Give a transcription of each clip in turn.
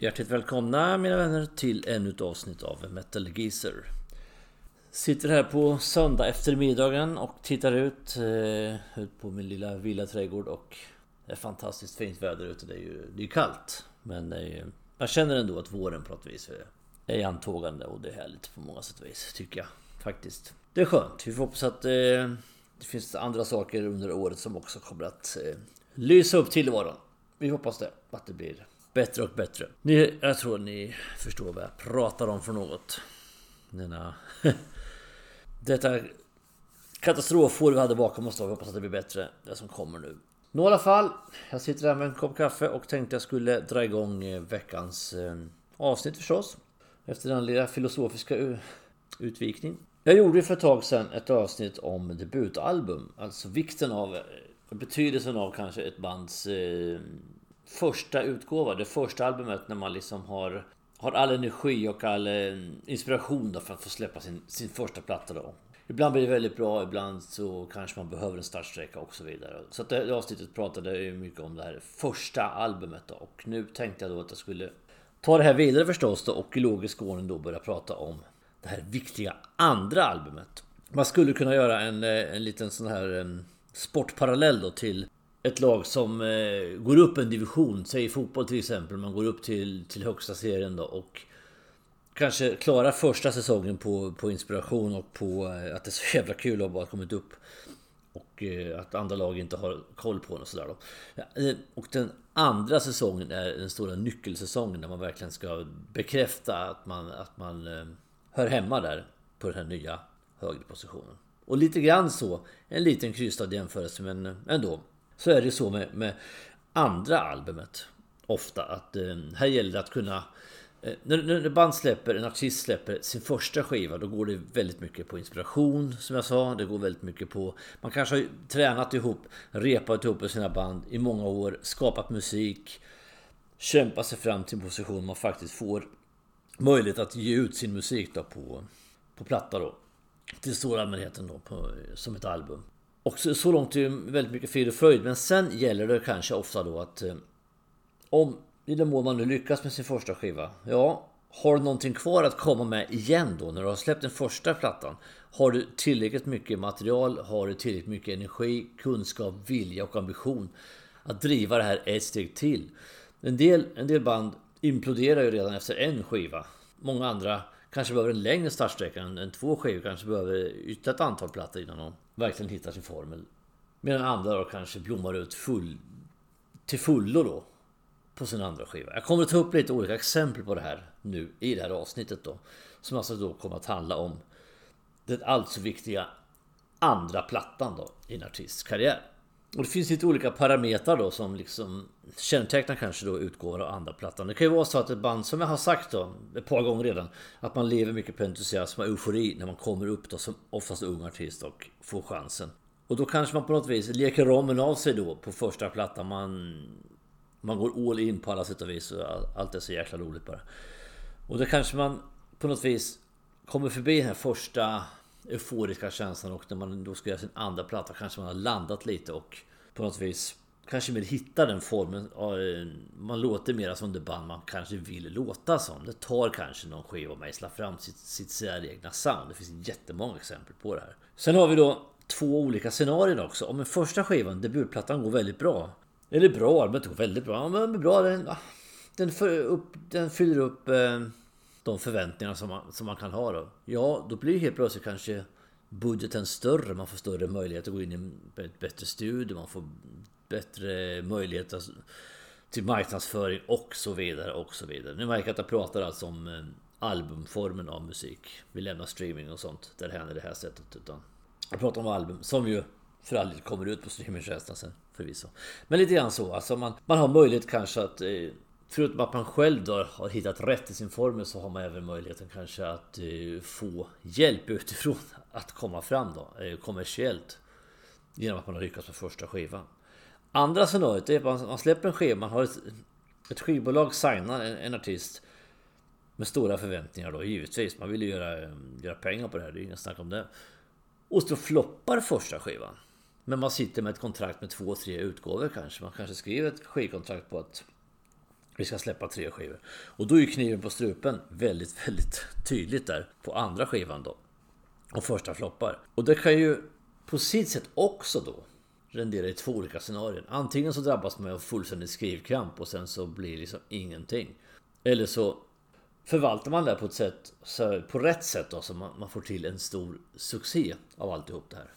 Hjärtligt välkomna mina vänner till ännu ett avsnitt av Metal Geezer. Sitter här på söndag eftermiddagen och tittar ut, eh, ut på min lilla villaträdgård och det är fantastiskt fint väder ute. Det är ju det är kallt. Men är, jag känner ändå att våren på något vis är i antågande och det är härligt på många sätt och vis tycker jag faktiskt. Det är skönt. Vi får hoppas att eh, det finns andra saker under året som också kommer att eh, lysa upp tillvaron. Vi hoppas det, att det blir bättre och bättre. Ni, jag tror ni förstår vad jag pratar om för något. Denna... Detta katastrofår vi hade bakom oss då. Vi hoppas att det blir bättre, det som kommer nu. Nå i alla fall, jag sitter här med en kopp kaffe och tänkte jag skulle dra igång eh, veckans eh, avsnitt förstås. Efter den lilla filosofiska utvikning. Jag gjorde för ett tag sedan ett avsnitt om debutalbum. Alltså vikten av, eh, betydelsen av kanske ett bands eh, första utgåva. Det första albumet när man liksom har, har all energi och all eh, inspiration då för att få släppa sin, sin första platta då. Ibland blir det väldigt bra, ibland så kanske man behöver en startsträcka och så vidare. Så att det avsnittet pratade jag mycket om det här första albumet då. Och nu tänkte jag då att jag skulle ta det här vidare förstås då och i logisk ordning då börja prata om det här viktiga andra albumet. Man skulle kunna göra en, eh, en liten sån här en sportparallell då till ett lag som eh, går upp en division, säg i fotboll till exempel, man går upp till, till högsta serien då och kanske klarar första säsongen på, på inspiration och på eh, att det är så jävla kul att bara kommit upp. Och eh, att andra lag inte har koll på en och sådär då. Ja, eh, och den andra säsongen är den stora nyckelsäsongen där man verkligen ska bekräfta att man, att man eh, hör hemma där på den här nya högre positionen. Och lite grann så, en liten krystad jämförelse men eh, ändå. Så är det så med, med andra albumet. Ofta att eh, här gäller det att kunna eh, när, när band släpper, en artist släpper sin första skiva då går det väldigt mycket på inspiration som jag sa. Det går väldigt mycket på... Man kanske har tränat ihop, repat ihop med sina band i många år, skapat musik. Kämpat sig fram till en position man faktiskt får möjlighet att ge ut sin musik då på, på platta då. Till stora allmänheten då på, som ett album. Och så, så långt är det väldigt mycket frid och fröjd. Men sen gäller det kanske ofta då att eh, om i den mån man nu lyckas med sin första skiva. Ja, har du någonting kvar att komma med igen då när du har släppt den första plattan? Har du tillräckligt mycket material? Har du tillräckligt mycket energi, kunskap, vilja och ambition att driva det här ett steg till? En del, en del band imploderar ju redan efter en skiva. Många andra kanske behöver en längre startsträcka än, än två skivor. Kanske behöver ytterligare ett antal plattor innan de verkligen hittar sin formel. Medan andra då kanske blommar ut full, till fullo då på sin andra skiva. Jag kommer att ta upp lite olika exempel på det här nu i det här avsnittet då. Som alltså då kommer att handla om den alltså viktiga andra plattan då i en artists karriär. Och det finns lite olika parametrar då som liksom kännetecknar kanske då utgåvan av andra plattan. Det kan ju vara så att ett band, som jag har sagt då ett par gånger redan, att man lever mycket på entusiasm och eufori när man kommer upp då som oftast ung artist och får chansen. Och då kanske man på något vis leker ramen av sig då på första plattan. Man, man går all in på alla sätt och vis och allt är så jäkla roligt bara. Och då kanske man på något vis kommer förbi den här första euforiska känslan och när man då ska göra sin andra platta kanske man har landat lite och på något vis kanske mer hitta den formen. Eh, man låter mera som det band man kanske vill låta som. Det tar kanske någon skiva och mejslar fram sitt, sitt säregna sound. Det finns jättemånga exempel på det här. Sen har vi då två olika scenarier också. Om den första skivan, debutplattan, går väldigt bra. Eller bra, albumet går väldigt bra. Ja, men bra, den, ah, den, upp, den fyller upp eh, de förväntningar som man, som man kan ha då. Ja, då blir helt plötsligt kanske budgeten större. Man får större möjlighet att gå in i ett bättre studio. Man får bättre möjligheter till marknadsföring och så vidare och så vidare. Nu märker jag att jag pratar alltså om eh, albumformen av musik. Vi lämnar streaming och sånt därhän händer det här sättet. Utan jag pratar om album som ju för all del kommer ut på streamingtjänsten sen förvisso. Men lite grann så. Alltså man, man har möjlighet kanske att eh, Förutom att man själv då har hittat rätt i sin formel så har man även möjligheten kanske att eh, få hjälp utifrån att komma fram då eh, kommersiellt. Genom att man har lyckats med första skivan. Andra scenariot är att man släpper en skiva, man har ett, ett skivbolag signar en, en, artist med stora förväntningar då givetvis. Man vill ju göra, eh, göra pengar på det här, det är inget snack om det. Och så floppar första skivan. Men man sitter med ett kontrakt med två, tre utgåvor kanske. Man kanske skriver ett skivkontrakt på att vi ska släppa tre skivor. Och då är kniven på strupen väldigt, väldigt tydligt där på andra skivan då. Och första floppar. Och det kan ju på sitt sätt också då rendera i två olika scenarier. Antingen så drabbas man av fullständig skrivkramp och sen så blir det liksom ingenting. Eller så förvaltar man det på ett sätt, på rätt sätt då, så man, man får till en stor succé av alltihop det här.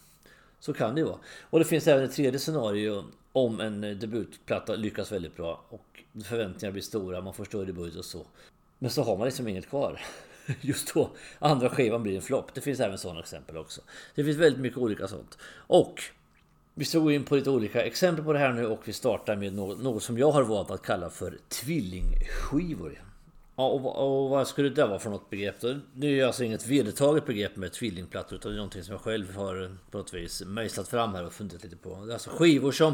Så kan det ju vara. Och det finns även ett tredje scenario om en eh, debutplatta lyckas väldigt bra och förväntningarna blir stora, man får större budget och så. Men så har man liksom inget kvar. Just då andra skivan blir en flopp. Det finns även sådana exempel också. Det finns väldigt mycket olika sånt. Och vi ska gå in på lite olika exempel på det här nu och vi startar med något, något som jag har valt att kalla för tvillingskivor. Ja, och, och, vad skulle det vara för något begrepp då? Det är alltså inget vedertaget begrepp med tvillingplattor utan det är någonting som jag själv har eh, på något vis mejslat fram här och funderat lite på. Det är alltså skivor som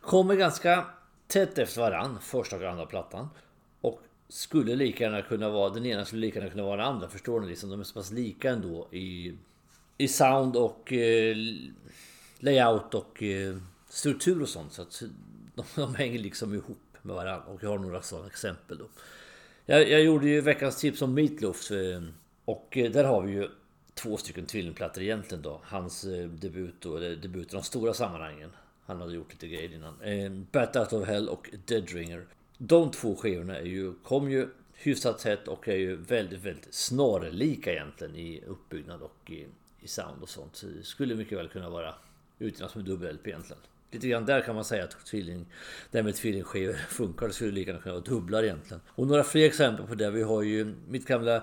kommer ganska tätt efter varann, första och andra plattan. Och skulle lika gärna kunna vara, den ena skulle lika gärna kunna vara den andra, förstår ni? Liksom, de är så pass lika ändå i, i sound och eh, layout och eh, struktur och sånt. Så att de, de hänger liksom ihop med varandra. Och jag har några sådana exempel då. Jag, jag gjorde ju veckans tips om Meatloaf. Eh, och eh, där har vi ju två stycken tvillingplattor egentligen då. Hans eh, debut då, eller debut i de stora sammanhangen. Han hade gjort lite grejer innan. Bat Out of Hell och Deadringer. De två skivorna är ju, kom ju hyfsat tätt och är ju väldigt, väldigt snarlika egentligen i uppbyggnad och i, i sound och sånt. Så det skulle mycket väl kunna vara utgivna som dubbel-LP egentligen. Lite grann där kan man säga att tvilling, det här med tvillingskivor funkar. Det skulle lika gärna kunna vara dubblar egentligen. Och några fler exempel på det. Vi har ju mitt gamla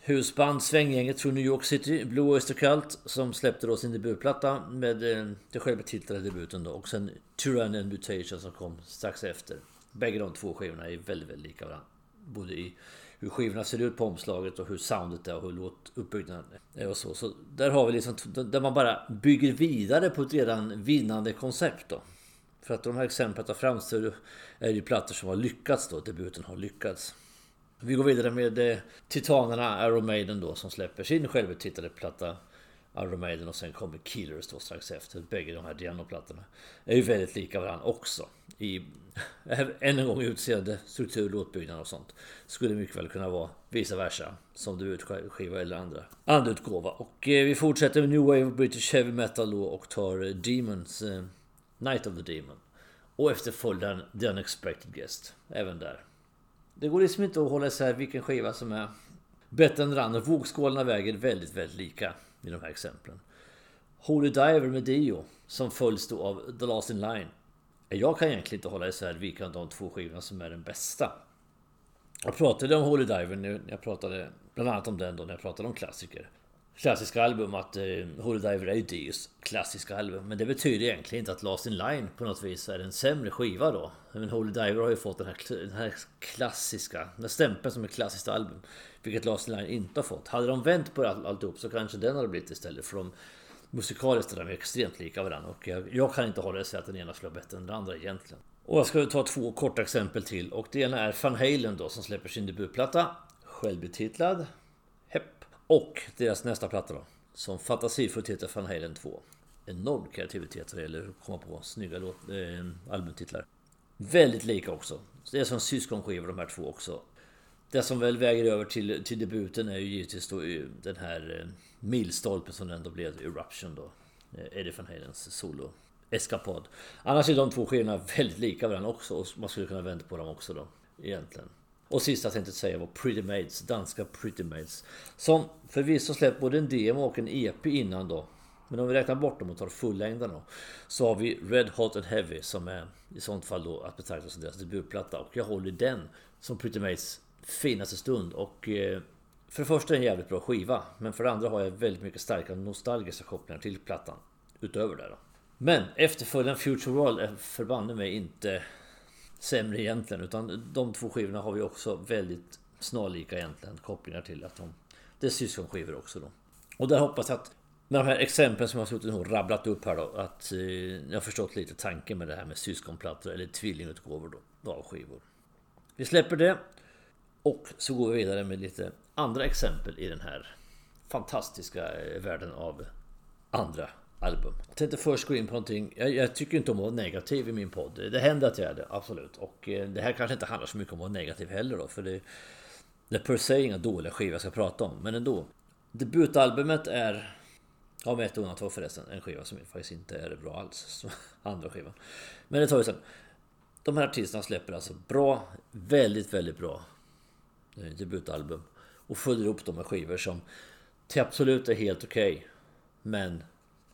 husband Svänggänget från New York City, Blue Oyster Cult, som släppte då sin debutplatta med eh, den självbetitlade debuten då. Och sen Tyranny and Mutation som kom strax efter. Bägge de två skivorna är väldigt, väldigt lika varandra. Både i hur skivorna ser ut på omslaget och hur soundet är och hur låtuppbyggnaden är och så. Så där har vi liksom där man bara bygger vidare på ett redan vinnande koncept då. För att de här exemplen tar fram så är ju plattor som har lyckats då, debuten har lyckats. Vi går vidare med eh, Titanerna, Iron Maiden då, som släpper sin självbetitlade platta Iron Maiden och sen kommer Killers då strax efter. Bägge de här Diano-plattorna är ju väldigt lika varandra också. I, än en gång utseende, struktur, låtbyggnad och sånt. Skulle mycket väl kunna vara vice versa. Som debutskiva eller andra, andra utgåva. Och eh, vi fortsätter med New Wave of British Heavy Metal då och tar eh, Demons eh, Night of the Demon. Och efterföljaren The Unexpected Guest. Även där. Det går liksom inte att hålla isär vilken skiva som är bättre än den andra. Vågskålarna väger väldigt, väldigt lika i de här exemplen. Holy Diver med Dio som följs då av The Last In Line. Jag kan egentligen inte hålla isär vilka av de två skivorna som är den bästa. Jag pratade om Holy Diver nu, jag pratade bland annat om den då när jag pratade om klassiker. Klassiska album, att eh, Holy Diver är ju Dios klassiska album. Men det betyder egentligen inte att Last In Line på något vis är en sämre skiva då. Men Holy Diver har ju fått den här, den här klassiska, den stämpeln som ett klassiskt album. Vilket Last In Line inte har fått. Hade de vänt på all, alltihop så kanske den hade blivit istället. För de musikaliskt är de extremt lika varandra. Och jag, jag kan inte hålla sig att den ena skulle vara bättre än den andra egentligen. Och jag ska ta två korta exempel till. Och det ena är Van Halen då som släpper sin debutplatta. Självbetitlad. Och deras nästa platta då. Som fantasifullt heter Van Halen 2. Enorm kreativitet vad det gäller att komma på snygga låt, eh, albumtitlar. Väldigt lika också. Så det är som syskonskivor de här två också. Det som väl väger över till, till debuten är ju givetvis då eh, den här eh, milstolpen som ändå blev Eruption då. Eh, Eddie Van Halens solo eskapad. Annars är de två skivorna väldigt lika varandra också och man skulle kunna vänta på dem också då. Egentligen. Och sista jag tänkte säga var Pretty Maids, danska Pretty Maids. Som förvisso släppt både en demo och en EP innan då. Men om vi räknar bort dem och tar fullängden då. Så har vi Red Hot and Heavy som är i sånt fall då att betrakta som deras debutplatta. Och jag håller den som Pretty Maids finaste stund. Och eh, för det första är det en jävligt bra skiva. Men för det andra har jag väldigt mycket starka nostalgiska kopplingar till plattan. Utöver det då. Men efterföljaren Future World är förbanne mig inte sämre egentligen. Utan de två skivorna har vi också väldigt snarlika egentligen kopplingar till. att de, Det är syskonskivor också då. Och där hoppas jag att med de här exemplen som jag har suttit och rabblat upp här då. Att eh, jag har förstått lite tanken med det här med syskonplattor eller tvillingutgåvor då. Av skivor. Vi släpper det. Och så går vi vidare med lite andra exempel i den här fantastiska eh, världen av andra album. Jag tänkte först gå in på någonting. Jag, jag, tycker inte om att vara negativ i min podd. Det händer att jag är det, absolut. Och eh, det här kanske inte handlar så mycket om att vara negativ heller då. För det, det är per se inga dåliga skivor jag ska prata om. Men ändå. Debutalbumet är... Ja, med ett undantag förresten. En skiva som faktiskt inte är bra alls. Andra skivan. Men det tar vi sen. De här artisterna släpper alltså bra, väldigt, väldigt bra eh, debutalbum. Och följer upp dem med skivor som till absolut är helt okej. Okay, men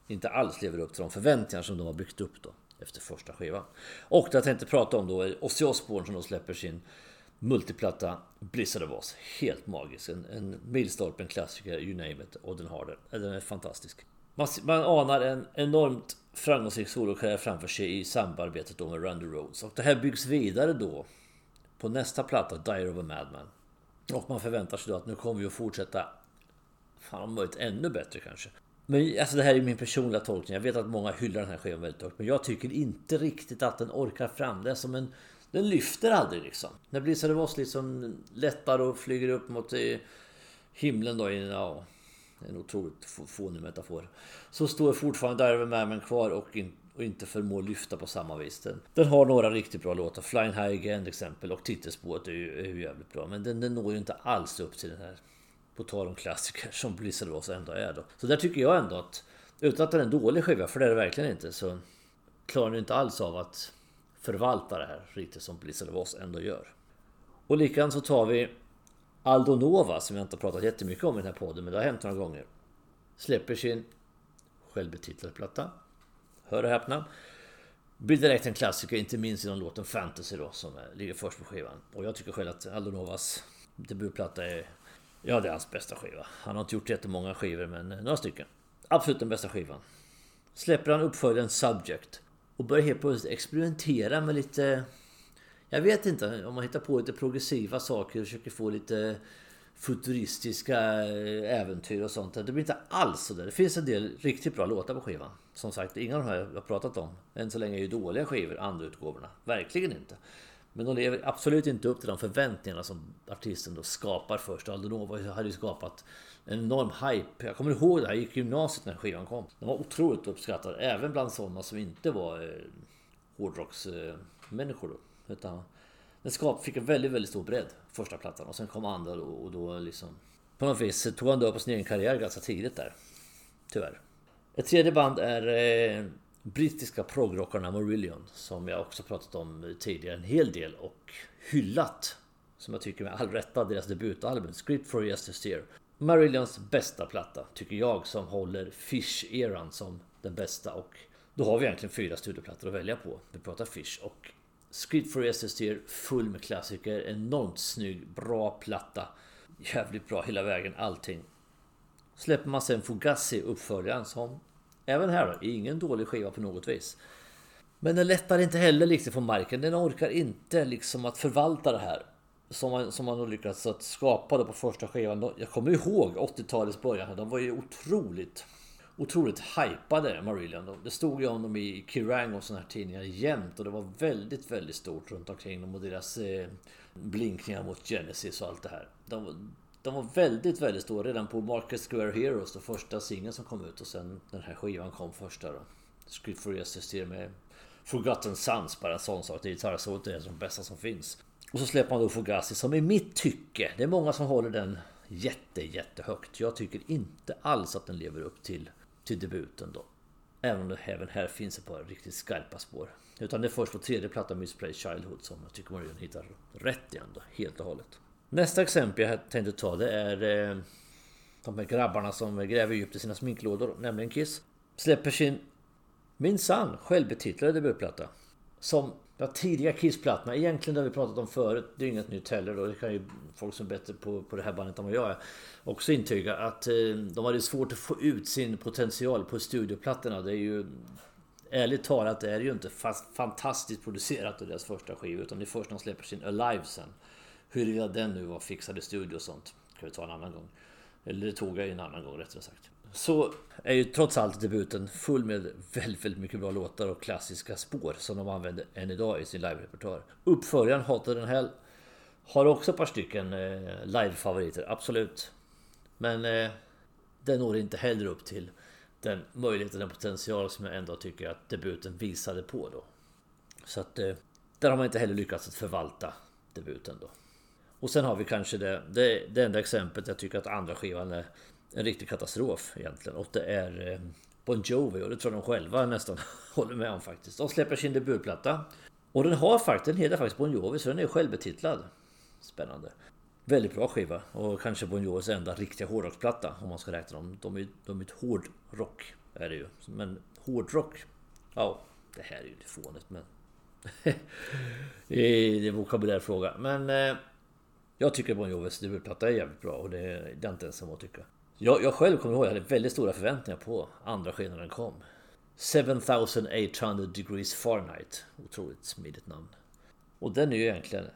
inte alls lever upp till de förväntningar som de har byggt upp då efter första skivan. Och det jag tänkte prata om då är Ozzy Osbourne som då släpper sin multiplatta Blizzard of Oz. Helt magisk. En, en milstolpe, en klassiker, you name it. Och den har den. Den är fantastisk. Man, man anar en enormt framgångsrik solokarriär framför sig i samarbetet då med Randy Rhodes. Och det här byggs vidare då på nästa platta, Dire of a Madman. Och man förväntar sig då att nu kommer vi att fortsätta Fan om möjligt ännu bättre kanske. Men alltså det här är min personliga tolkning. Jag vet att många hyllar den här skivan väldigt högt. Men jag tycker inte riktigt att den orkar fram. Det är som en... Den lyfter aldrig liksom. När Blizzard of Oz liksom lättar och flyger upp mot eh, himlen då i ja, en otroligt fånig metafor. Så står fortfarande Darwin Mammon kvar och, in, och inte förmår lyfta på samma vis. Den, den har några riktigt bra låtar. Flying High Again till exempel och titelspåret är ju, är ju jävligt bra. Men den, den når ju inte alls upp till den här på tal om klassiker som Blizzard of ändå är då. Så där tycker jag ändå att utan att det är en dålig skiva, för det är det verkligen inte, så klarar den inte alls av att förvalta det här riktigt som Blizzard of ändå gör. Och likadant så tar vi Aldo Nova som jag inte har pratat jättemycket om i den här podden, men det har hänt några gånger. Släpper sin självbetitlade platta. Hör och häpna. Blir direkt en klassiker, inte minst genom låten Fantasy då, som ligger först på skivan. Och jag tycker själv att Aldo Novas debutplatta är Ja, det är hans bästa skiva. Han har inte gjort jättemånga skivor, men eh, några stycken. Absolut den bästa skivan. Släpper han uppföljaren Subject och börjar helt plötsligt experimentera med lite... Jag vet inte om man hittar på lite progressiva saker och försöker få lite futuristiska eh, äventyr och sånt. Det blir inte alls så där. Det finns en del riktigt bra låtar på skivan. Som sagt, inga av de här jag har pratat om än så länge är ju dåliga skivor, andra utgåvorna. Verkligen inte. Men de lever absolut inte upp till de förväntningarna som artisten då skapar först. Aldonova hade ju skapat en enorm hype. Jag kommer ihåg det här, jag gick i gymnasiet när skivan kom. Den var otroligt uppskattad, även bland sådana som inte var eh, hårdrocksmänniskor. Eh, utan den skap, fick en väldigt, väldigt stor bredd, första plattan. Och sen kom andra då, och då liksom... På något vis tog han död på sin egen karriär ganska tidigt där. Tyvärr. Ett tredje band är eh, brittiska progrockarna Marillion som jag också pratat om tidigare en hel del och hyllat som jag tycker med all rätta deras debutalbum Script for Yes to Steer. Marillions bästa platta tycker jag som håller Fish-eran som den bästa och då har vi egentligen fyra studioplattor att välja på. Vi pratar Fish och Script for Yes to Steer full med klassiker, enormt snygg, bra platta. Jävligt bra hela vägen, allting. Släpper man sen Fugazi uppföljaren som Även här då, ingen dålig skiva på något vis. Men den lättar inte heller liksom från marken. Den orkar inte liksom att förvalta det här. Som man, som man har lyckats att skapa då på första skivan. Jag kommer ihåg 80-talets början. De var ju otroligt Otroligt hypade Marillion. Det stod ju om dem i Kerrang och sådana här tidningar jämt. Och det var väldigt, väldigt stort runt omkring dem och deras eh, blinkningar mot Genesis och allt det här. De, de var väldigt, väldigt stora redan på Market Square Heroes, den första singeln som kom ut och sen den här skivan kom första då. Script for Yesterday med Forgotten Sons, bara en sån sak. Det är gitarrsolot är de bästa som finns. Och så släpper man då Fugazi som i mitt tycke, det är många som håller den jätte, jättehögt. Jag tycker inte alls att den lever upp till, till debuten då. Även om det även här finns ett par riktigt skarpa spår. Utan det är först på tredje plattan Misplay Childhood som jag tycker man hittar rätt igen då, helt och hållet. Nästa exempel jag tänkte ta det är eh, de här grabbarna som gräver djupt i sina sminklådor, nämligen Kiss. Släpper sin minsann självbetitlade debutplatta. Som ja, tidiga Kiss-plattorna, egentligen det har vi pratat om förut, det är inget nytt heller och det kan ju folk som är bättre på, på det här bandet än vad jag är också intyga att eh, de hade svårt att få ut sin potential på studioplattorna. Det är ju Ärligt talat det är ju inte fast, fantastiskt producerat av deras första skiva utan det är först när de släpper sin Alive sen. Huruvida den nu var fixad i studio och sånt kan vi ta en annan gång. Eller det tog jag ju en annan gång rättare sagt. Så är ju trots allt debuten full med väldigt, väldigt mycket bra låtar och klassiska spår som de använder än idag i sin live-repertoar. Uppföljaren Hotter den Hell har också ett par stycken eh, live-favoriter, absolut. Men eh, den når inte heller upp till den möjligheten, den potential som jag ändå tycker att debuten visade på då. Så att eh, där har man inte heller lyckats att förvalta debuten då. Och sen har vi kanske det, det, det enda exemplet jag tycker att andra skivan är en riktig katastrof egentligen. Och det är eh, Bon Jovi och det tror jag de själva nästan håller med om faktiskt. De släpper sin debutplatta. Och den har faktiskt, den heter faktiskt Bon Jovi så den är självbetitlad. Spännande. Väldigt bra skiva och kanske Bon Jovis enda riktiga hårdrocksplatta om man ska räkna dem. De är, de är ett hårdrock är det ju. Men hårdrock, ja det här är ju lite fånigt men... det är en vokabulärfråga. Men eh, jag tycker Bon Jovis debutplatta är jävligt bra och det är det inte ensam att tycka. Jag, jag själv kommer ihåg att jag hade väldigt stora förväntningar på andra skivan när den kom. 7800 degrees Fahrenheit. Otroligt smidigt namn. Och den är ju egentligen...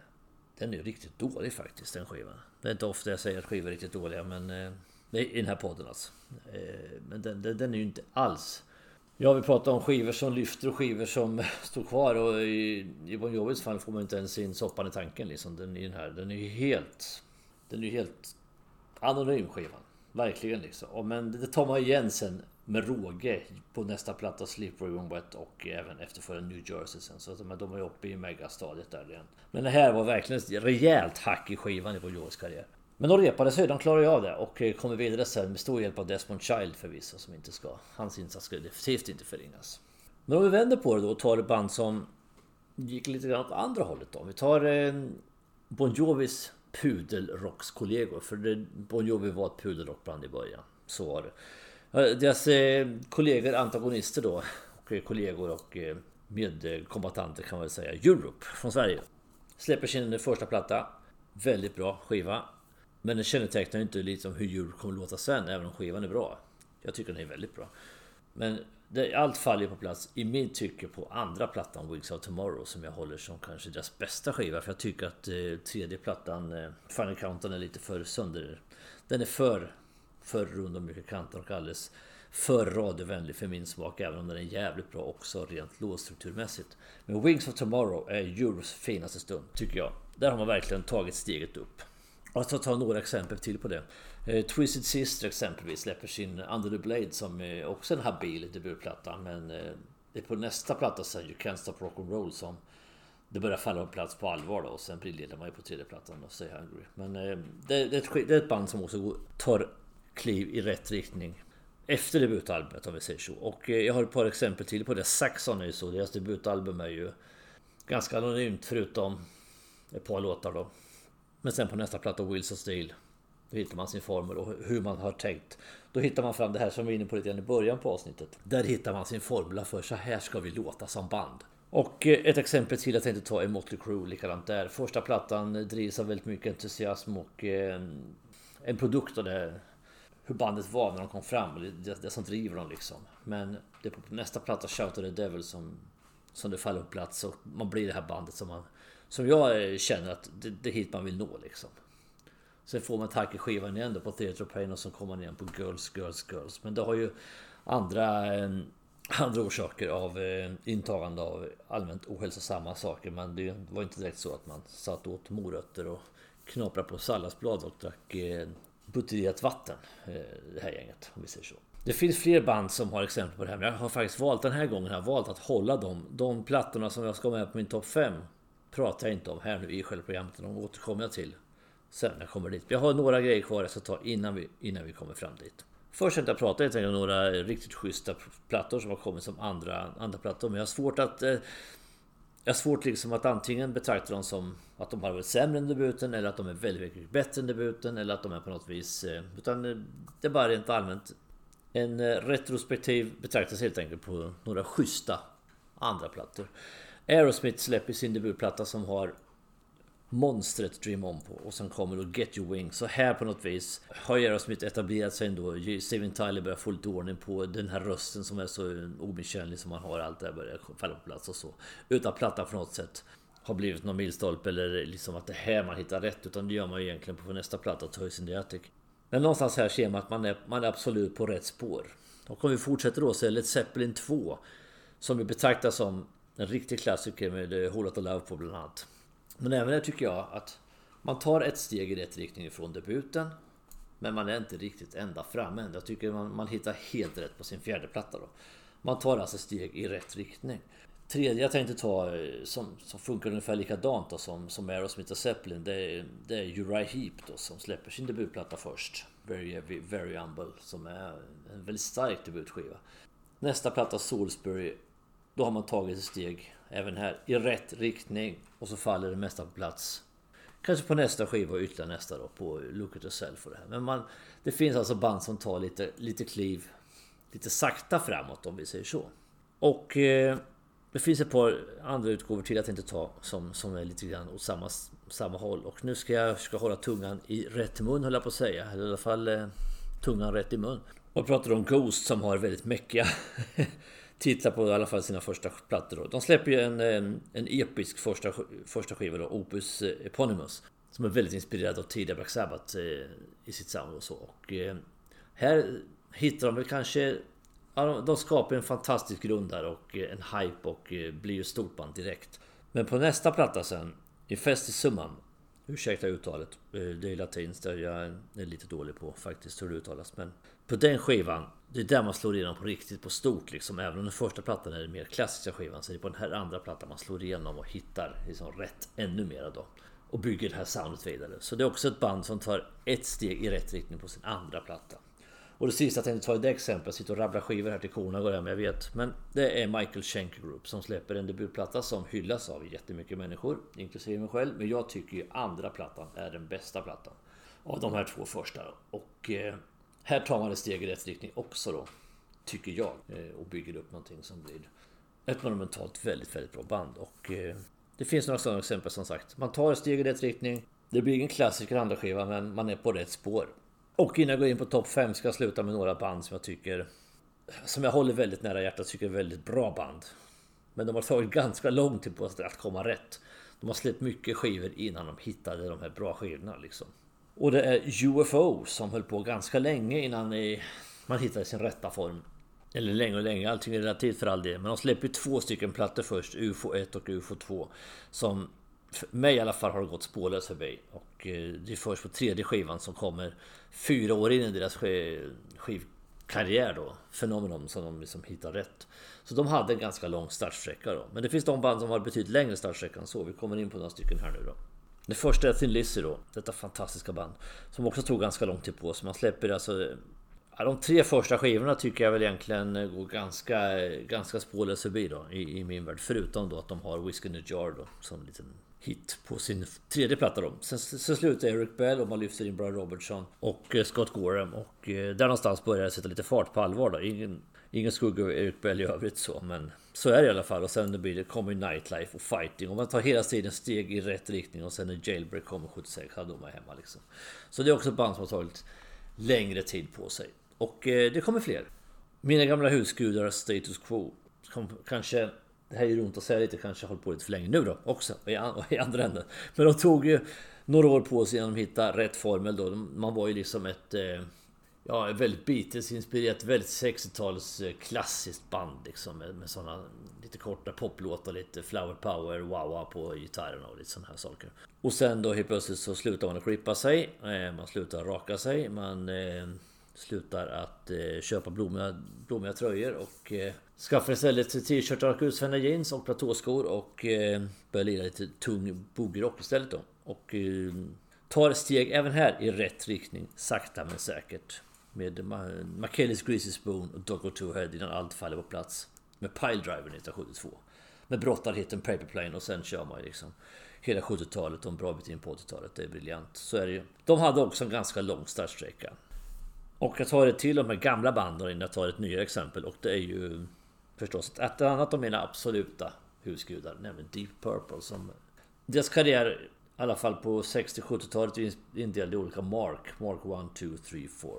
Den är ju riktigt dålig faktiskt, den skivan. Det är inte ofta jag säger att skivor är riktigt dåliga, men... Eh, I den här podden alltså. Eh, men den, den, den är ju inte alls... Ja, vi pratar om skivor som lyfter och skivor som står kvar och i, i Bon Jovis fall får man inte ens in soppan i tanken liksom. Den är, den här, den är ju helt... Den är ju helt anonym skivan. Verkligen liksom. Men det tar man igen sen med råge på nästa platta Slippery When Wet och även efterföljande New Jersey sen. Så att de är uppe i megastadiet där igen. Men det här var verkligen ett rejält hack i skivan i Bon Jovis karriär. Men de repade sig, de klarade av det och eh, kommer vidare sen med stor hjälp av Desmond Child förvisso som inte ska... Hans insats ska definitivt inte förringas. Men om vi vänder på det då och tar ett band som gick lite grann åt andra hållet då. Vi tar eh, Bon Jovis pudelrockskollegor. För Bon Jovi var ett pudelrockband i början. Så var det. Deras eh, kollegor, antagonister då. Och eh, kollegor och eh, medkombatanter kan man väl säga. Europe från Sverige. Släpper sin första platta. Väldigt bra skiva. Men den kännetecknar ju inte liksom hur Europe kommer låta sen, även om skivan är bra. Jag tycker den är väldigt bra. Men det, allt faller på plats i min tycke på andra plattan Wings of Tomorrow som jag håller som kanske deras bästa skiva. För jag tycker att eh, tredje plattan, eh, Final Countdown, är lite för sönder... Den är för, för rund och mycket kanter och alldeles för radiovänlig för min smak. Även om den är jävligt bra också rent låtstrukturmässigt. Men Wings of Tomorrow är Euros finaste stund, tycker jag. Där har man verkligen tagit steget upp. Jag ska ta några exempel till på det. Eh, Twisted Sister exempelvis släpper sin Under the Blade som är också en habil debutplatta. Men eh, det är på nästa platta sen, You Can't Stop Rock'n'Roll som det börjar falla på plats på allvar då. Och sen briljerar man ju på tredje plattan och säger Hungry. Men eh, det, det, är ett, det är ett band som också tar kliv i rätt riktning. Efter debutalbumet om vi säger så. Och eh, jag har ett par exempel till på det. Saxon är ju så. Deras debutalbum är ju ganska anonymt förutom ett par låtar då. Men sen på nästa platta, Wheels of Steel, då hittar man sin formel och hur man har tänkt. Då hittar man fram det här som vi var inne på lite grann i början på avsnittet. Där hittar man sin formula för så här ska vi låta som band. Och eh, ett exempel till jag tänkte ta är Motley Crue, likadant där. Första plattan drivs av väldigt mycket entusiasm och eh, en produkt av det. Hur bandet var när de kom fram, det, det som driver dem liksom. Men det är på nästa platta, Shout of the Devil, som, som det faller på plats och man blir det här bandet som man som jag eh, känner att det, det är hit man vill nå liksom. Sen får man tack i skivan igen då på Theatre of Pain och sen kommer man igen på Girls, Girls, Girls. Men det har ju andra, eh, andra orsaker av eh, intagande av allmänt ohälsosamma saker. Men det var inte direkt så att man satt åt morötter och knaprade på salladsblad och drack eh, buteljerat vatten. Eh, det här gänget, om vi säger så. Det finns fler band som har exempel på det här, men jag har faktiskt valt den här gången har valt att hålla dem. De plattorna som jag ska ha med på min topp 5 pratar jag inte om här nu i själva programmet. De återkommer jag till sen när jag kommer dit. Vi har några grejer kvar jag ska ta innan vi, innan vi kommer fram dit. Först tänkte jag prata lite om några riktigt schyssta plattor som har kommit som andra, andra plattor. Men jag har svårt att... Eh, jag har svårt liksom att antingen betrakta dem som att de har varit sämre än debuten eller att de är väldigt mycket bättre än debuten eller att de är på något vis... Eh, utan eh, det är bara rent allmänt en eh, retrospektiv betraktelse helt enkelt på några schyssta andra plattor. Aerosmith släpper sin debutplatta som har monstret Dream On på och sen kommer då Get Your Wings. Så här på något vis har Aerosmith etablerat sig ändå. Steven Tyler börjar få lite ordning på den här rösten som är så omisskännlig som man har. Allt det här börjar falla på plats och så. Utan plattan på något sätt har blivit någon milstolpe eller liksom att det här man hittar rätt. Utan det gör man ju egentligen på nästa platta, Toys in the Attic. Men någonstans här ser man att man är, man är absolut på rätt spår. Och om vi fortsätter då så är Led Zeppelin 2 som vi betraktar som en riktig klassiker med eh, Hole of Love på bland annat. Men även där tycker jag att man tar ett steg i rätt riktning ifrån debuten. Men man är inte riktigt ända fram än. Jag tycker man, man hittar helt rätt på sin fjärde platta då. Man tar alltså steg i rätt riktning. Tredje jag tänkte ta eh, som, som funkar ungefär likadant då, som, som Aerosmith och Zeppelin. Det är, det är Uriah Heep då som släpper sin debutplatta först. Very very, Very Humble. Som är en väldigt stark debutskiva. Nästa platta Salisbury. Då har man tagit ett steg även här i rätt riktning. Och så faller det mesta på plats. Kanske på nästa skiva och ytterligare nästa då på Look at yourself och det här. Men man, det finns alltså band som tar lite, lite kliv lite sakta framåt om vi säger så. Och eh, det finns ett par andra utgåvor till jag tänkte ta som, som är lite grann åt samma, samma håll. Och nu ska jag ska hålla tungan i rätt mun höll jag på att säga. Eller i alla fall eh, tungan rätt i mun. Och pratar om Ghost som har väldigt mäckiga titlar på i alla fall sina första plattor. Då. De släpper ju en, en, episk första, första skiva då, Opus eh, Eponymous. Som är väldigt inspirerad av tidiga Black Sabbath eh, i sitt sound och så. Och eh, här hittar de väl kanske... Ja, de skapar en fantastisk grund där och en hype och blir ju stort band direkt. Men på nästa platta sen, i Summan Ursäkta uttalet. Eh, det är latinskt, eh, jag är lite dålig på faktiskt hur det uttalas. Men på den skivan, det är där man slår igenom på riktigt, på stort liksom. Även om den första plattan är den mer klassiska skivan så är det på den här andra plattan man slår igenom och hittar liksom rätt ännu mera då. Och bygger det här soundet vidare. Så det är också ett band som tar ett steg i rätt riktning på sin andra platta. Och det sista jag tänkte ta i det exemplet, jag sitter och rabblar skivor här till korna går hem, jag vet. Men det är Michael Schenker Group som släpper en debutplatta som hyllas av jättemycket människor, inklusive mig själv. Men jag tycker ju andra plattan är den bästa plattan. Av de här två första. Och eh, här tar man ett steg i rätt riktning också då. Tycker jag. Eh, och bygger upp någonting som blir ett monumentalt väldigt, väldigt bra band. Och eh, det finns några sådana exempel som sagt. Man tar ett steg i rätt riktning. Det blir ingen klassiker andra skiva men man är på rätt spår. Och innan jag går in på topp 5 ska jag sluta med några band som jag tycker... Som jag håller väldigt nära hjärtat, tycker är väldigt bra band. Men de har tagit ganska lång tid på sig att komma rätt. De har släppt mycket skivor innan de hittade de här bra skivorna liksom. Och det är UFO som höll på ganska länge innan man hittade sin rätta form. Eller länge och länge, allting är relativt för all del. Men de släpper två stycken plattor först, UFO 1 och UFO 2. Som för mig i alla fall har det gått spårlöst förbi. Och eh, det är först på tredje skivan som kommer fyra år in i deras skivkarriär då. Fenomenon som de liksom hittar rätt. Så de hade en ganska lång startsträcka då. Men det finns de band som har betydligt längre startsträcka än så. Vi kommer in på några stycken här nu då. Det första är Thin Lizzy då. Detta fantastiska band. Som också tog ganska lång tid på sig. Man släpper alltså... Ja, de tre första skivorna tycker jag väl egentligen går ganska, ganska spårlöst förbi då i, i min värld. Förutom då att de har Whiskey in a Jar då som en liten hit på sin tredje platta då. Sen, sen slutar Eric Bell och man lyfter in Brian Robertson och eh, Scott Gorham och eh, där någonstans börjar det sätta lite fart på allvar då. Ingen, ingen skugga över Eric Bell i övrigt så men så är det i alla fall och sen blir det kommer Nightlife och Fighting och man tar hela tiden steg i rätt riktning och sen när Jailbreak kommer 76 då är man hemma liksom. Så det är också ett band som har tagit längre tid på sig och eh, det kommer fler. Mina gamla husgudar Status Quo kom, kanske det här är ju runt att säga lite, kanske hållit på lite för länge nu då också i, i andra änden. Men de tog ju några år på sig innan de hittade rätt formel då. Man var ju liksom ett... Eh, ja, väldigt Beatles-inspirerat, väldigt 60-tals eh, klassiskt band liksom med, med sådana lite korta poplåtar, lite flower power, wow på gitarrerna och lite sådana här saker. Och sen då helt plötsligt så slutar man att klippa sig, eh, man slutar raka sig, man slutar att eh, köpa blommiga, blommiga tröjor och eh, Skaffar istället t-shirtar och jeans och platåskor och eh, börjar lira lite tung boogie-rock istället då. Och eh, tar steg även här i rätt riktning, sakta men säkert. Med McKelleys Greasy Spoon och Doggo Two Head innan allt faller på plats. Med Piledriver 1972. Med brottarhitten Paperplane och sen kör man ju liksom hela 70-talet och en bra bit in på 80-talet. Det är briljant. Så är det ju. De hade också en ganska lång startsträcka. Och jag tar det till de här gamla banden innan jag tar ett nyare exempel och det är ju förstås ett annat av mina absoluta husgudar, nämligen Deep Purple. Som deras karriär, i alla fall på 60-70-talet, är indelad i olika Mark. Mark 1, 2, 3, 4.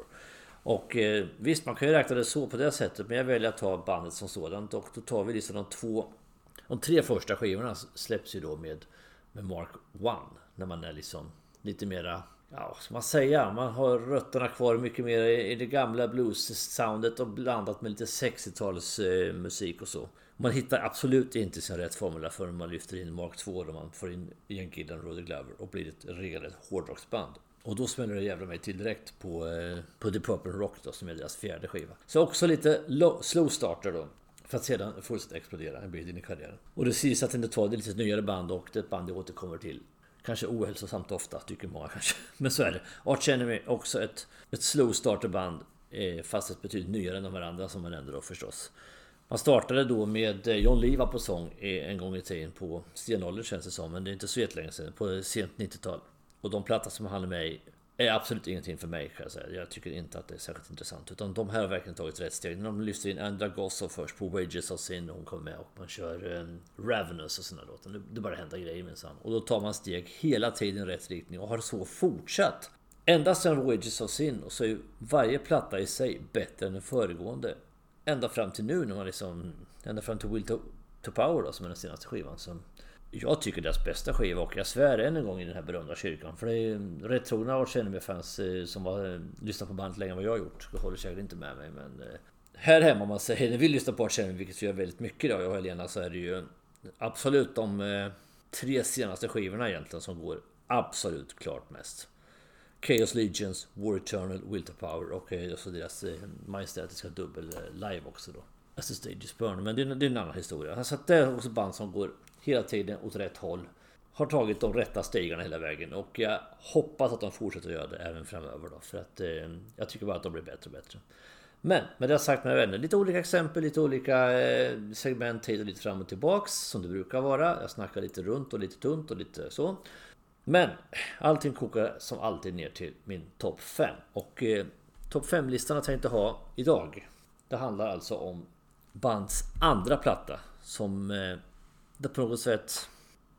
Och eh, visst, man kan ju räkna det så på det sättet, men jag väljer att ta bandet som sådant. Och då tar vi liksom de två... De tre första skivorna släpps ju då med, med Mark 1. När man är liksom lite mera ja, vad ska man säga? Man har rötterna kvar mycket mer i det gamla blues-soundet och blandat med lite 60-talsmusik eh, och så. Man hittar absolut inte sin rätt formula förrän man lyfter in Mark 2 och man får in Ian Gillan och Roddy Glover och blir ett regelrätt hårdrocksband. Och då smäller det jävla mig till direkt på, eh, på The Purple Rock då, som är deras fjärde skiva. Så också lite slowstarter slow starter då. För att sedan fullständigt explodera en bit in i karriären. Och det sägs att det är lite nyare band och det är ett band jag återkommer till. Kanske ohälsosamt ofta, tycker många kanske. Men så är det. Arch Enemy, också ett, ett slow starter band. Eh, fast ett betydligt nyare än de här andra som man nämnde då förstås. Man startade då med eh, John Liva på sång eh, en gång i tiden på stenåldern känns det som. Men det är inte så jättelänge sedan. På sent 90-tal. Och de plattor som han är med i är absolut ingenting för mig kan jag säga. Jag tycker inte att det är särskilt intressant. Utan de här har verkligen tagit rätt steg. När de lyfter in Andra Gosso först på Wages of Sin och hon kommer med och man kör um, Ravenous och sådana låtar. Det, det bara händer grejer minsann. Och då tar man steg hela tiden i rätt riktning och har så fortsatt. Ända sedan Wages of Sin och så är varje platta i sig bättre än den föregående. Ända fram till nu när man liksom... Ända fram till Will to, to Power då som är den senaste skivan. Som jag tycker deras bästa skiva och jag svär än en gång i den här berömda kyrkan. För det är rättrogna Arch Enemy-fans eh, som har eh, lyssnat på bandet längre än vad jag har gjort. Det håller säkert inte med mig men... Eh, här hemma om man säger, när vi lyssnar på Arch Enemy, vilket vi gör väldigt mycket då, jag och Helena, så är det ju absolut de tre senaste skivorna egentligen som går absolut klart mest. Chaos Legions, War Eternal, Will to Power och så deras majestätiska dubbel live också då. As the Stages Burn, men det är, det är en annan historia. Så det är också band som går hela tiden åt rätt håll. Har tagit de rätta stegarna hela vägen och jag hoppas att de fortsätter att göra det även framöver då. För att eh, jag tycker bara att de blir bättre och bättre. Men med det sagt mina vänner, lite olika exempel, lite olika eh, segment hit och lite fram och tillbaks som det brukar vara. Jag snackar lite runt och lite tunt och lite så. Men allting kokar som alltid ner till min topp 5. Och eh, topp 5-listan jag tänkte ha idag. Det handlar alltså om bands andra platta som eh, det på något sätt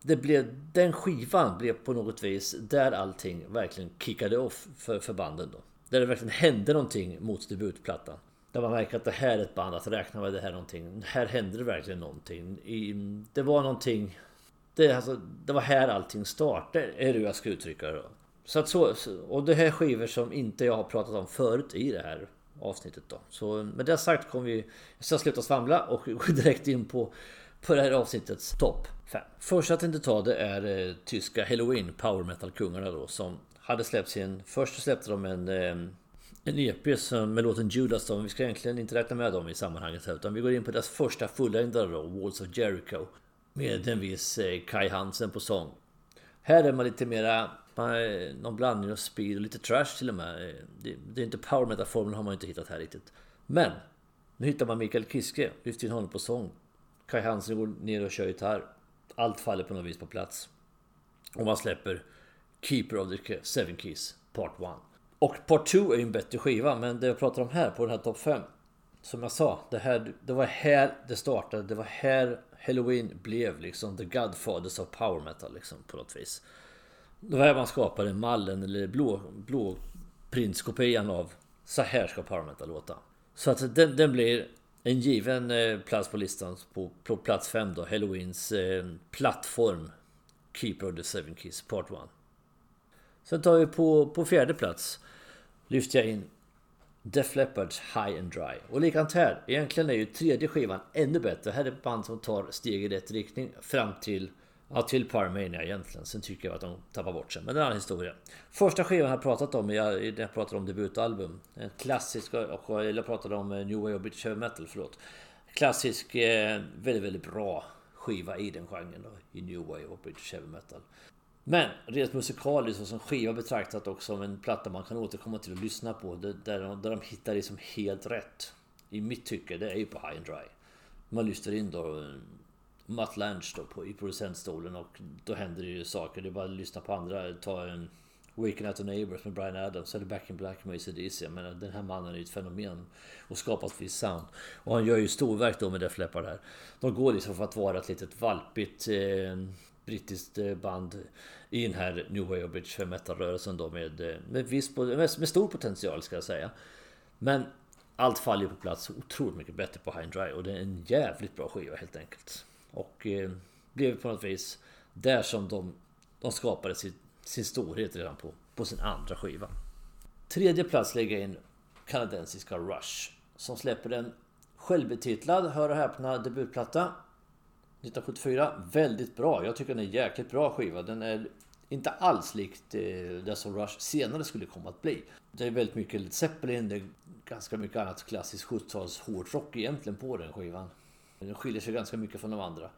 det blev, den skivan blev på något vis där allting verkligen kickade off för, för banden då. Där det verkligen hände någonting mot debutplattan. Där man märker att det här är ett band, att räkna med det här någonting. Här hände det verkligen någonting. I, det var någonting... Det, alltså, det var här allting startade, är det jag ska uttrycka det då. Så att så, och det här skivor som inte jag har pratat om förut i det här avsnittet då. Så med det sagt kommer vi... Jag ska sluta svamla och gå direkt in på på det här avsnittets topp 5. Första jag tänkte ta det är eh, tyska Halloween power metal-kungarna då som hade släppt sin... Först släppte de en, eh, en EP som, med låten Judas då, men vi ska egentligen inte räkna med dem i sammanhanget här utan vi går in på deras första fullängdare då, Walls of Jericho. Med en viss eh, Kai Hansen på sång. Här är man lite mera eh, någon blandning av speed och lite trash till och med. Eh, det, det är inte power metal-formeln har man inte hittat här riktigt. Men nu hittar man Mikael Kiske, lyfter in honom på sång. Kai Hansen går ner och kör gitarr. Allt faller på något vis på plats. Och man släpper Keeper of the Seven Keys Part 1. Och Part 2 är ju en bättre skiva, men det jag pratar om här på den här topp 5. Som jag sa, det, här, det var här det startade. Det var här Halloween blev liksom the Godfathers of Power Metal liksom på något vis. Det var här man skapade mallen eller blå, blå printskopian av så här ska Power Metal låta. Så att den, den blir en given eh, plats på listan på, på plats 5 då, Halloweens eh, plattform Keeper of the Seven Keys Part 1. Sen tar vi på, på fjärde plats lyfter jag in Def Leppards High and Dry. Och likadant här, egentligen är ju tredje skivan ännu bättre. Här är ett band som tar steg i rätt riktning fram till Ja, till Parmania egentligen. Sen tycker jag att de tappar bort sig. Men det är en annan historia. Första skivan jag pratat om, jag, jag pratade om debutalbum. En klassisk, och jag pratade om eh, New Way of British Heavy Metal, förlåt. Klassisk, eh, väldigt, väldigt bra skiva i den genren då, i New Way of British Heavy Metal. Men rent musikaliskt och som skiva betraktat också som en platta man kan återkomma till och lyssna på. Där, de, där de hittar liksom helt rätt. I mitt tycke, det är ju på High and Dry. Man lyssnar in då eh, Matt Lange då på, i producentstolen och då händer det ju saker. Det är bara att lyssna på andra. Ta en Waking Out the Neighbors med Brian Adams eller Back in Black med ACDC. Men den här mannen är ju ett fenomen och skapat ett visst sound. Och han gör ju storverk då med Def Leppard här. De går liksom för att vara ett litet valpigt eh, brittiskt eh, band i den här New Way of British Metal-rörelsen då med, eh, med, viss, med, med stor potential ska jag säga. Men allt faller på plats otroligt mycket bättre på High and Dry och det är en jävligt bra skiva helt enkelt. Och eh, blev på något vis där som de, de skapade sin, sin storhet redan på, på sin andra skiva. Tredje plats lägger jag in kanadensiska Rush. Som släpper en självbetitlad, hör och häpna, debutplatta. 1974. Väldigt bra. Jag tycker den är jäkligt bra skiva. Den är Inte alls likt eh, det som Rush senare skulle komma att bli. Det är väldigt mycket Led Zeppelin, det är ganska mycket annat klassiskt 70-tals hårdrock egentligen på den skivan. Den skiljer sig ganska mycket från de andra.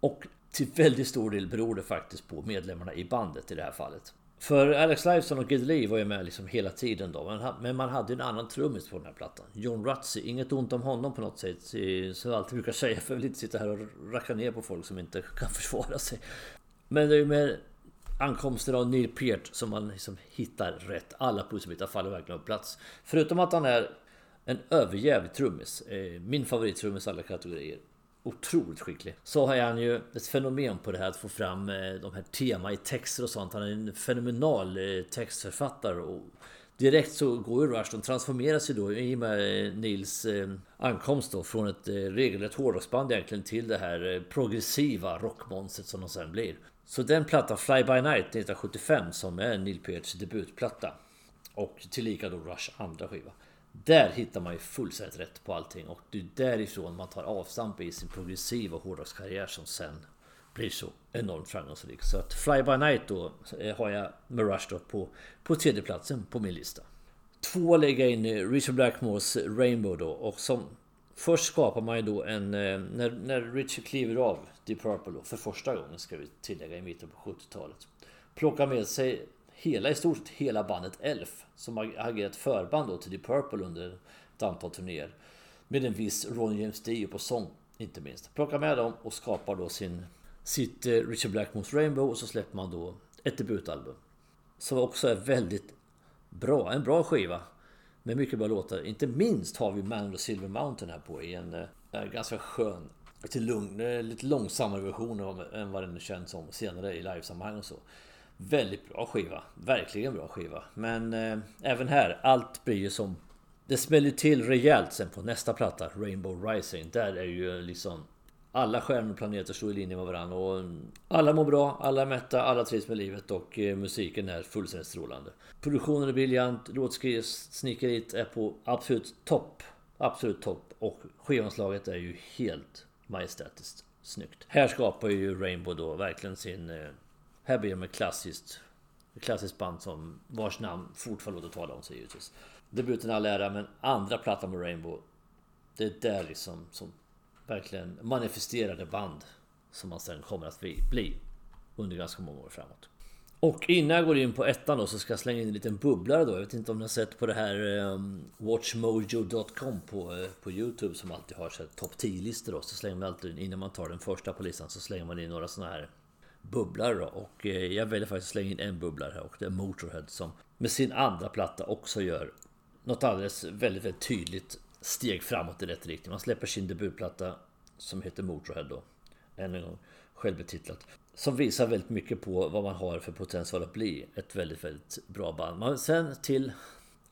Och till väldigt stor del beror det faktiskt på medlemmarna i bandet i det här fallet. För Alex Lifeson och Gid Lee var ju med liksom hela tiden då. Men man hade en annan trummis på den här plattan. John Rutsey. Inget ont om honom på något sätt. Som jag alltid brukar säga. För jag vill inte sitta här och racka ner på folk som inte kan försvara sig. Men det är ju med ankomsten av Neil Peart som man liksom hittar rätt. Alla pusselbitar faller verkligen på plats. Förutom att han är en överjävlig trummis. Eh, min favorittrummis alla kategorier otroligt skicklig. Så har han ju ett fenomen på det här att få fram eh, de här tema i texter och sånt. Han är en fenomenal eh, textförfattare. Och direkt så går ju Rush, de transformeras ju då i och med Nils ankomst då från ett regelrätt hårdrocksband egentligen till det här progressiva rockmonstret som de sen blir. Så den plattan Fly By Night 1975 som är Neil Pearts debutplatta och tillika då Rush andra skiva. Där hittar man ju fullständigt rätt på allting och det är därifrån man tar avstamp i sin progressiva hårdrockskarriär som sen blir så enormt framgångsrik. Så att Fly By Night då eh, har jag med Rush då på, på tredjeplatsen på min lista. Två lägger jag in Richard Blackmores Rainbow då och som Först skapar man ju då en... Eh, när, när Richard kliver av Deep Purple då, för första gången ska vi tillägga i mitten på 70-talet. Plockar med sig hela, i stort sett hela bandet Elf som har agerat förband då till Deep Purple under ett antal turnéer. Med en viss Ronny James Dio på sång, inte minst. Plockar med dem och skapar då sin, sitt eh, Richard Blackmore's Rainbow och så släpper man då ett debutalbum. Som också är väldigt bra, en bra skiva. Med mycket bra låtar. Inte minst har vi Man of the Silver Mountain här på i en, eh, en ganska skön, lite, lugn, eh, lite långsammare version än vad den känns som senare i livesammanhang och så. Väldigt bra skiva. Verkligen bra skiva. Men eh, även här, allt blir ju som... Det smäller till rejält sen på nästa platta, Rainbow Rising. Där är ju liksom... Alla stjärnor och planeter står i linje med varandra och mm, alla mår bra, alla är mätta, alla trivs med livet och eh, musiken är fullständigt strålande. Produktionen är briljant, låtsnickeriet är på absolut topp. Absolut topp och skivomslaget är ju helt majestätiskt snyggt. Här skapar ju Rainbow då verkligen sin eh, här blir de ett klassiskt, ett klassiskt band som vars namn fortfarande låter tala om sig givetvis. Debuten all ära, men andra plattan med Rainbow. Det är där liksom som verkligen manifesterade band som man sen kommer att bli under ganska många år framåt. Och innan jag går in på ettan då så ska jag slänga in en liten bubblare då. Jag vet inte om ni har sett på det här ehm, um, Watchmojo.com på, uh, på Youtube som alltid har topp 10-listor då. Så slänger man alltid in innan man tar den första på listan så slänger man in några sådana här bubblar då. Och eh, jag väljer faktiskt att slänga in en bubblare här och det är Motorhead som med sin andra platta också gör något alldeles väldigt, väldigt tydligt steg framåt i rätt riktning. Man släpper sin debutplatta som heter Motorhead då. Än en gång självbetitlat. Som visar väldigt mycket på vad man har för potential att bli ett väldigt, väldigt bra band. Men sen till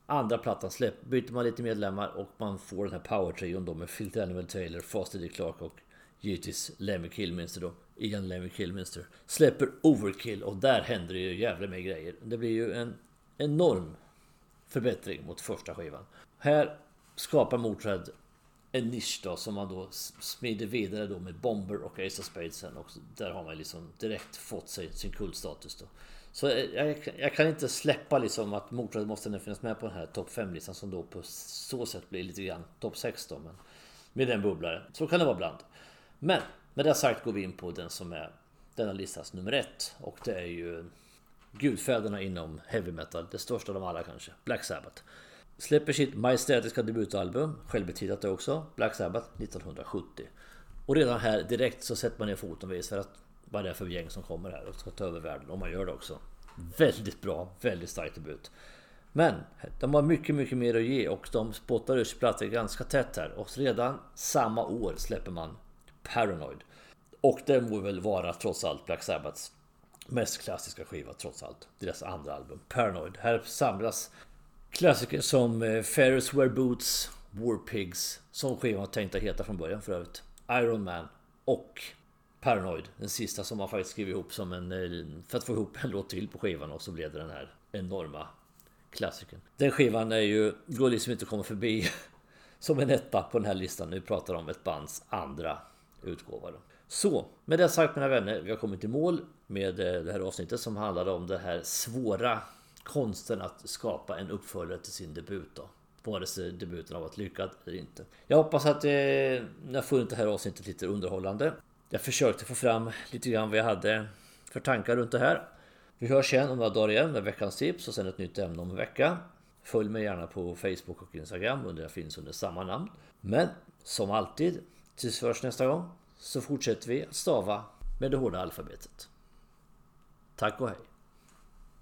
andra plattan släpp, byter man lite medlemmar och man får den här power-trion då med Phil Daniel Taylor, Foster D. Clark och givetvis Lemmy Kilminster då. Ian Lemmy Kilminster. Släpper Overkill och där händer det ju jävla med grejer. Det blir ju en enorm förbättring mot första skivan. Här skapar Motörhead en nisch då som man då smider vidare då med Bomber och Ace of Spades sen och där har man liksom direkt fått sig sin kultstatus då. Så eh, jag, jag, kan inte släppa liksom att Motörhead måste finnas med på den här topp 5-listan som då på så sätt blir lite grann topp 6 då. Men med den bubblaren. Så kan det vara ibland. Men med det sagt går vi in på den som är denna listas nummer ett. Och det är ju gudfäderna inom heavy metal. Det största av dem alla kanske. Black Sabbath. Släpper sitt majestätiska debutalbum, självbetitlat det också, Black Sabbath 1970. Och redan här direkt så sätter man ner foten och visar att vad det är för gäng som kommer här och ska ta över världen. Och man gör det också. Väldigt bra, väldigt stark debut. Men de har mycket, mycket mer att ge och de spottar ut plattor ganska tätt här. Och redan samma år släpper man Paranoid. Och det må väl vara trots allt Black Sabbaths mest klassiska skiva trots allt. Deras andra album Paranoid. Här samlas klassiker som eh, Ferris Wear Boots, War Pigs, som skivan var tänkt att heta från början för övrigt. Iron Man och Paranoid, den sista som man faktiskt skrev ihop som en... Eh, för att få ihop en låt till på skivan och så blev det den här enorma klassikern. Den skivan är ju, går liksom inte att komma förbi som en etta på den här listan. Nu pratar om ett bands andra utgåva. Så, med det sagt mina vänner, vi har kommit i mål med eh, det här avsnittet som handlade om det här svåra konsten att skapa en uppföljare till sin debut då. Vare sig debuten har varit lyckad eller inte. Jag hoppas att eh, ni har funnit det här avsnittet lite underhållande. Jag försökte få fram lite grann vad jag hade för tankar runt det här. Vi hörs igen om några dagar igen med veckans tips och sen ett nytt ämne om en vecka. Följ mig gärna på Facebook och Instagram under jag finns under samma namn. Men som alltid, tills först nästa gång så fortsätter vi att stava med det hårda alfabetet. Tack och hej!